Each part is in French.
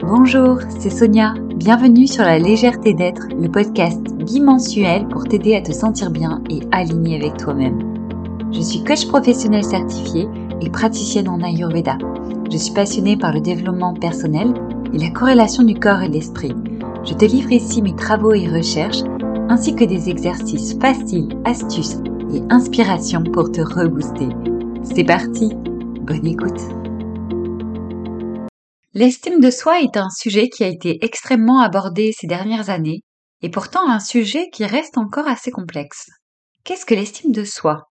Bonjour, c'est Sonia. Bienvenue sur La légèreté d'être, le podcast bimensuel pour t'aider à te sentir bien et aligné avec toi-même. Je suis coach professionnel certifié et praticienne en Ayurveda. Je suis passionnée par le développement personnel et la corrélation du corps et de l'esprit. Je te livre ici mes travaux et recherches ainsi que des exercices faciles, astuces et inspirations pour te rebooster. C'est parti, bonne écoute. L'estime de soi est un sujet qui a été extrêmement abordé ces dernières années et pourtant un sujet qui reste encore assez complexe. Qu'est-ce que l'estime de soi?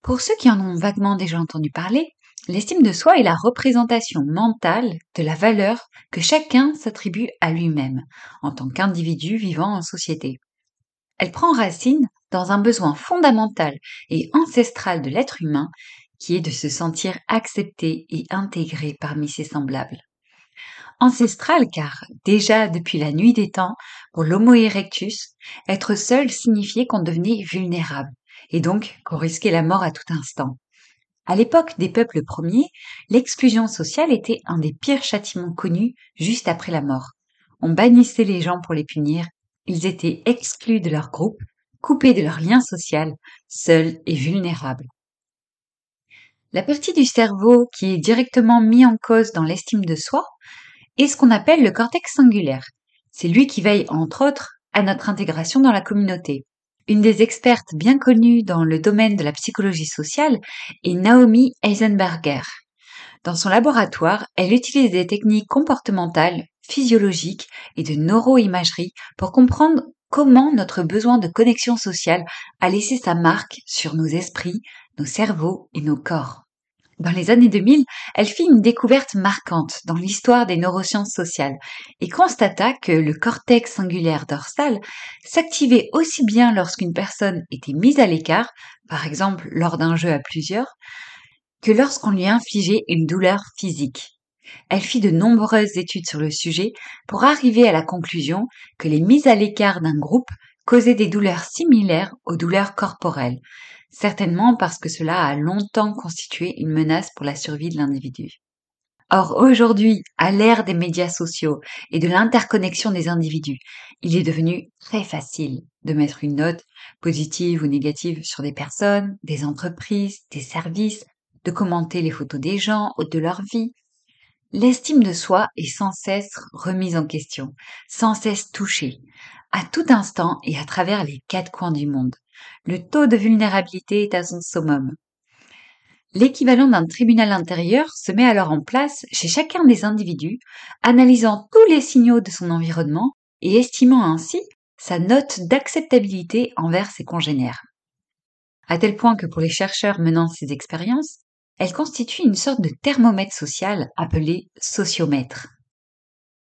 Pour ceux qui en ont vaguement déjà entendu parler, l'estime de soi est la représentation mentale de la valeur que chacun s'attribue à lui-même en tant qu'individu vivant en société. Elle prend racine dans un besoin fondamental et ancestral de l'être humain qui est de se sentir accepté et intégré parmi ses semblables. Ancestral car, déjà depuis la nuit des temps, pour l'Homo erectus, être seul signifiait qu'on devenait vulnérable, et donc qu'on risquait la mort à tout instant. À l'époque des peuples premiers, l'exclusion sociale était un des pires châtiments connus juste après la mort. On bannissait les gens pour les punir ils étaient exclus de leur groupe, coupés de leur lien social, seuls et vulnérables. La partie du cerveau qui est directement mise en cause dans l'estime de soi est ce qu'on appelle le cortex singulaire. C'est lui qui veille, entre autres, à notre intégration dans la communauté. Une des expertes bien connues dans le domaine de la psychologie sociale est Naomi Eisenberger. Dans son laboratoire, elle utilise des techniques comportementales, physiologiques et de neuroimagerie pour comprendre comment notre besoin de connexion sociale a laissé sa marque sur nos esprits, nos cerveaux et nos corps. Dans les années 2000, elle fit une découverte marquante dans l'histoire des neurosciences sociales et constata que le cortex singulaire dorsal s'activait aussi bien lorsqu'une personne était mise à l'écart, par exemple lors d'un jeu à plusieurs, que lorsqu'on lui infligeait une douleur physique. Elle fit de nombreuses études sur le sujet pour arriver à la conclusion que les mises à l'écart d'un groupe causaient des douleurs similaires aux douleurs corporelles, certainement parce que cela a longtemps constitué une menace pour la survie de l'individu. Or aujourd'hui, à l'ère des médias sociaux et de l'interconnexion des individus, il est devenu très facile de mettre une note positive ou négative sur des personnes, des entreprises, des services, de commenter les photos des gens ou de leur vie. L'estime de soi est sans cesse remise en question, sans cesse touchée, à tout instant et à travers les quatre coins du monde. Le taux de vulnérabilité est à son summum. L'équivalent d'un tribunal intérieur se met alors en place chez chacun des individus, analysant tous les signaux de son environnement et estimant ainsi sa note d'acceptabilité envers ses congénères. À tel point que pour les chercheurs menant ces expériences, elle constitue une sorte de thermomètre social appelé sociomètre.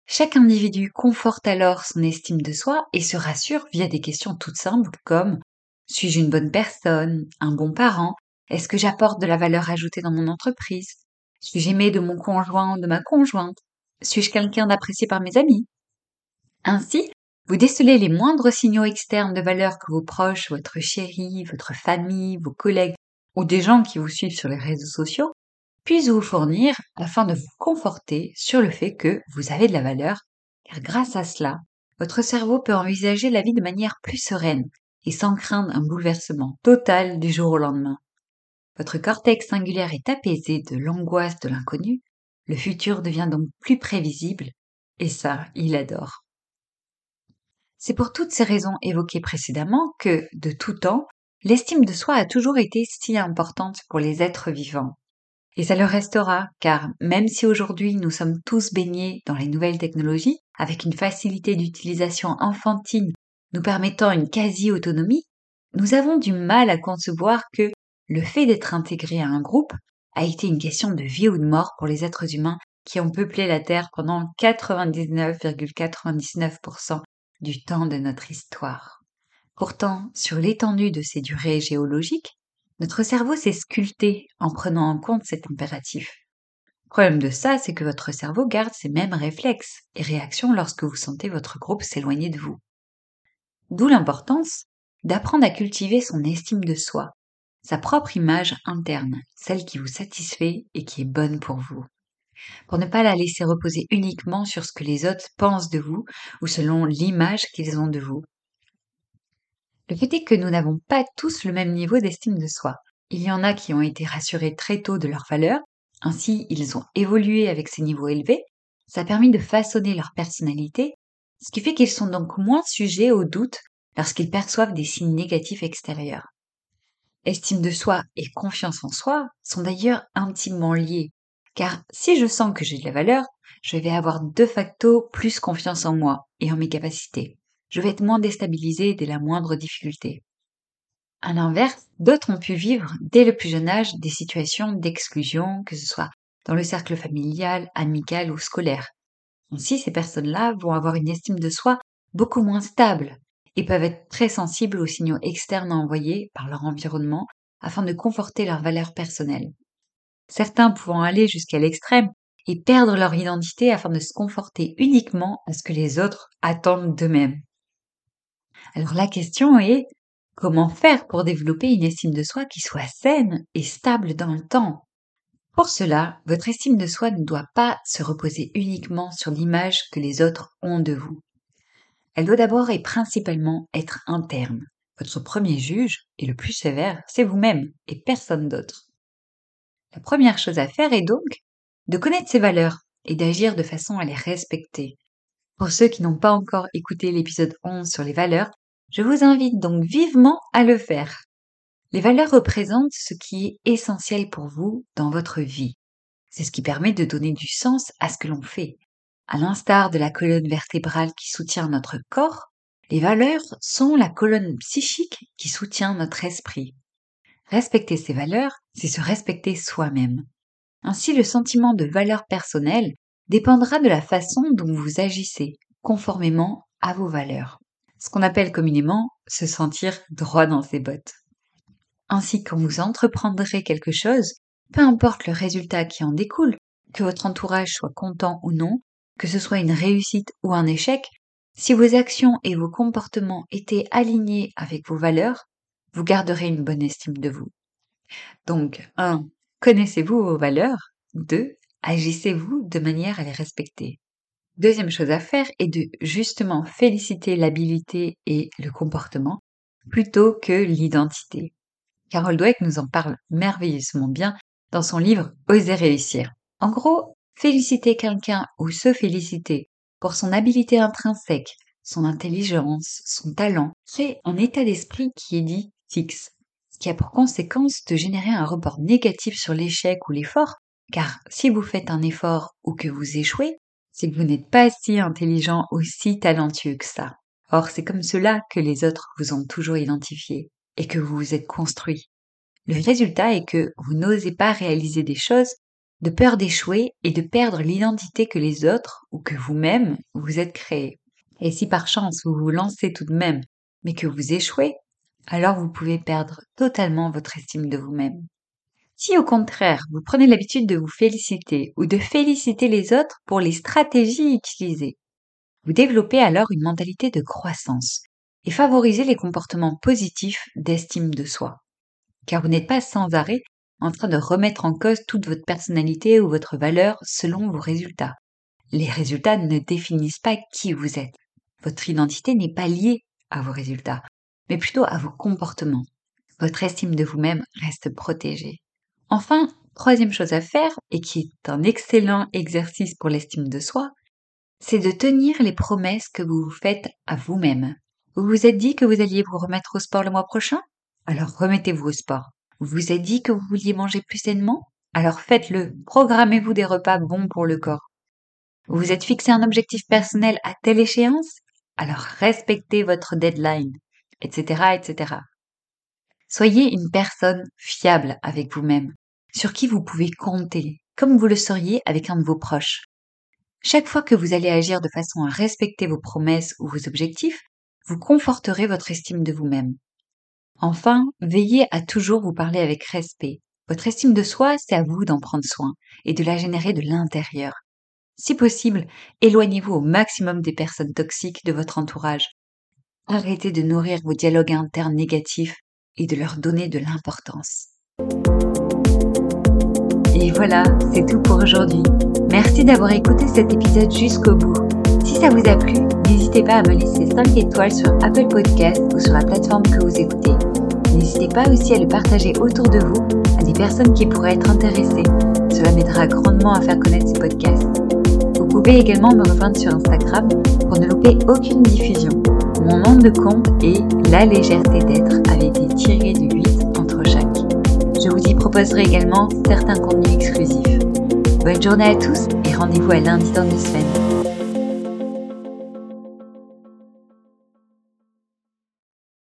Chaque individu conforte alors son estime de soi et se rassure via des questions toutes simples comme suis-je une bonne personne, un bon parent, est-ce que j'apporte de la valeur ajoutée dans mon entreprise, suis-je aimé de mon conjoint ou de ma conjointe, suis-je quelqu'un d'apprécié par mes amis? Ainsi, vous décelez les moindres signaux externes de valeur que vos proches, votre chéri, votre famille, vos collègues ou des gens qui vous suivent sur les réseaux sociaux puissent vous fournir afin de vous conforter sur le fait que vous avez de la valeur, car grâce à cela, votre cerveau peut envisager la vie de manière plus sereine et sans craindre un bouleversement total du jour au lendemain. Votre cortex singulaire est apaisé de l'angoisse de l'inconnu, le futur devient donc plus prévisible, et ça, il adore. C'est pour toutes ces raisons évoquées précédemment que, de tout temps, L'estime de soi a toujours été si importante pour les êtres vivants. Et ça le restera, car même si aujourd'hui nous sommes tous baignés dans les nouvelles technologies, avec une facilité d'utilisation enfantine nous permettant une quasi-autonomie, nous avons du mal à concevoir que le fait d'être intégré à un groupe a été une question de vie ou de mort pour les êtres humains qui ont peuplé la Terre pendant 99,99% du temps de notre histoire. Pourtant, sur l'étendue de ces durées géologiques, notre cerveau s'est sculpté en prenant en compte cet impératif. Le problème de ça, c'est que votre cerveau garde ces mêmes réflexes et réactions lorsque vous sentez votre groupe s'éloigner de vous. D'où l'importance d'apprendre à cultiver son estime de soi, sa propre image interne, celle qui vous satisfait et qui est bonne pour vous. pour ne pas la laisser reposer uniquement sur ce que les autres pensent de vous ou selon l'image qu'ils ont de vous. Le fait est que nous n'avons pas tous le même niveau d'estime de soi. Il y en a qui ont été rassurés très tôt de leur valeur, ainsi ils ont évolué avec ces niveaux élevés, ça a permis de façonner leur personnalité, ce qui fait qu'ils sont donc moins sujets aux doutes lorsqu'ils perçoivent des signes négatifs extérieurs. Estime de soi et confiance en soi sont d'ailleurs intimement liés, car si je sens que j'ai de la valeur, je vais avoir de facto plus confiance en moi et en mes capacités. Je vais être moins déstabilisé dès la moindre difficulté. À l'inverse, d'autres ont pu vivre dès le plus jeune âge des situations d'exclusion, que ce soit dans le cercle familial, amical ou scolaire. Ainsi, ces personnes-là vont avoir une estime de soi beaucoup moins stable et peuvent être très sensibles aux signaux externes envoyés par leur environnement afin de conforter leurs valeurs personnelles. Certains pouvant aller jusqu'à l'extrême et perdre leur identité afin de se conforter uniquement à ce que les autres attendent d'eux-mêmes. Alors la question est, comment faire pour développer une estime de soi qui soit saine et stable dans le temps? Pour cela, votre estime de soi ne doit pas se reposer uniquement sur l'image que les autres ont de vous. Elle doit d'abord et principalement être interne. Votre premier juge, et le plus sévère, c'est vous-même et personne d'autre. La première chose à faire est donc de connaître ses valeurs et d'agir de façon à les respecter. Pour ceux qui n'ont pas encore écouté l'épisode 11 sur les valeurs, je vous invite donc vivement à le faire. Les valeurs représentent ce qui est essentiel pour vous dans votre vie. C'est ce qui permet de donner du sens à ce que l'on fait. À l'instar de la colonne vertébrale qui soutient notre corps, les valeurs sont la colonne psychique qui soutient notre esprit. Respecter ces valeurs, c'est se respecter soi-même. Ainsi, le sentiment de valeur personnelle dépendra de la façon dont vous agissez, conformément à vos valeurs. Ce qu'on appelle communément se sentir droit dans ses bottes. Ainsi, quand vous entreprendrez quelque chose, peu importe le résultat qui en découle, que votre entourage soit content ou non, que ce soit une réussite ou un échec, si vos actions et vos comportements étaient alignés avec vos valeurs, vous garderez une bonne estime de vous. Donc, 1. Connaissez-vous vos valeurs? 2. Agissez-vous de manière à les respecter. Deuxième chose à faire est de justement féliciter l'habilité et le comportement plutôt que l'identité. Carol Dweck nous en parle merveilleusement bien dans son livre Oser réussir. En gros, Féliciter quelqu'un ou se féliciter pour son habilité intrinsèque, son intelligence, son talent, c'est un état d'esprit qui est dit fixe, ce qui a pour conséquence de générer un report négatif sur l'échec ou l'effort, car si vous faites un effort ou que vous échouez, c'est que vous n'êtes pas si intelligent ou si talentueux que ça. Or, c'est comme cela que les autres vous ont toujours identifié et que vous vous êtes construit. Le résultat est que vous n'osez pas réaliser des choses de peur d'échouer et de perdre l'identité que les autres ou que vous-même vous êtes créé. Et si par chance vous vous lancez tout de même, mais que vous échouez, alors vous pouvez perdre totalement votre estime de vous-même. Si au contraire vous prenez l'habitude de vous féliciter ou de féliciter les autres pour les stratégies utilisées, vous développez alors une mentalité de croissance et favorisez les comportements positifs d'estime de soi. Car vous n'êtes pas sans arrêt en train de remettre en cause toute votre personnalité ou votre valeur selon vos résultats. Les résultats ne définissent pas qui vous êtes. Votre identité n'est pas liée à vos résultats, mais plutôt à vos comportements. Votre estime de vous-même reste protégée. Enfin, troisième chose à faire, et qui est un excellent exercice pour l'estime de soi, c'est de tenir les promesses que vous vous faites à vous-même. Vous vous êtes dit que vous alliez vous remettre au sport le mois prochain? Alors remettez-vous au sport. Vous vous êtes dit que vous vouliez manger plus sainement? Alors faites-le. Programmez-vous des repas bons pour le corps. Vous vous êtes fixé un objectif personnel à telle échéance? Alors respectez votre deadline, etc., etc. Soyez une personne fiable avec vous-même, sur qui vous pouvez compter, comme vous le seriez avec un de vos proches? Chaque fois que vous allez agir de façon à respecter vos promesses ou vos objectifs, vous conforterez votre estime de vous-même. Enfin, veillez à toujours vous parler avec respect. Votre estime de soi, c'est à vous d'en prendre soin et de la générer de l'intérieur. Si possible, éloignez-vous au maximum des personnes toxiques de votre entourage. Arrêtez de nourrir vos dialogues internes négatifs et de leur donner de l'importance. Et voilà, c'est tout pour aujourd'hui. Merci d'avoir écouté cet épisode jusqu'au bout. Si ça vous a plu, n'hésitez pas à me laisser 5 étoiles sur Apple Podcast ou sur la plateforme que vous écoutez. N'hésitez pas aussi à le partager autour de vous à des personnes qui pourraient être intéressées. Cela m'aidera grandement à faire connaître ce podcast. Vous pouvez également me rejoindre sur Instagram pour ne louper aucune diffusion. Mon nom de compte est La légèreté d'être avec des tirés de 8 entre chaque. Je vous y proposerai également certains contenus exclusifs. Bonne journée à tous et rendez-vous à lundi dans deux semaines.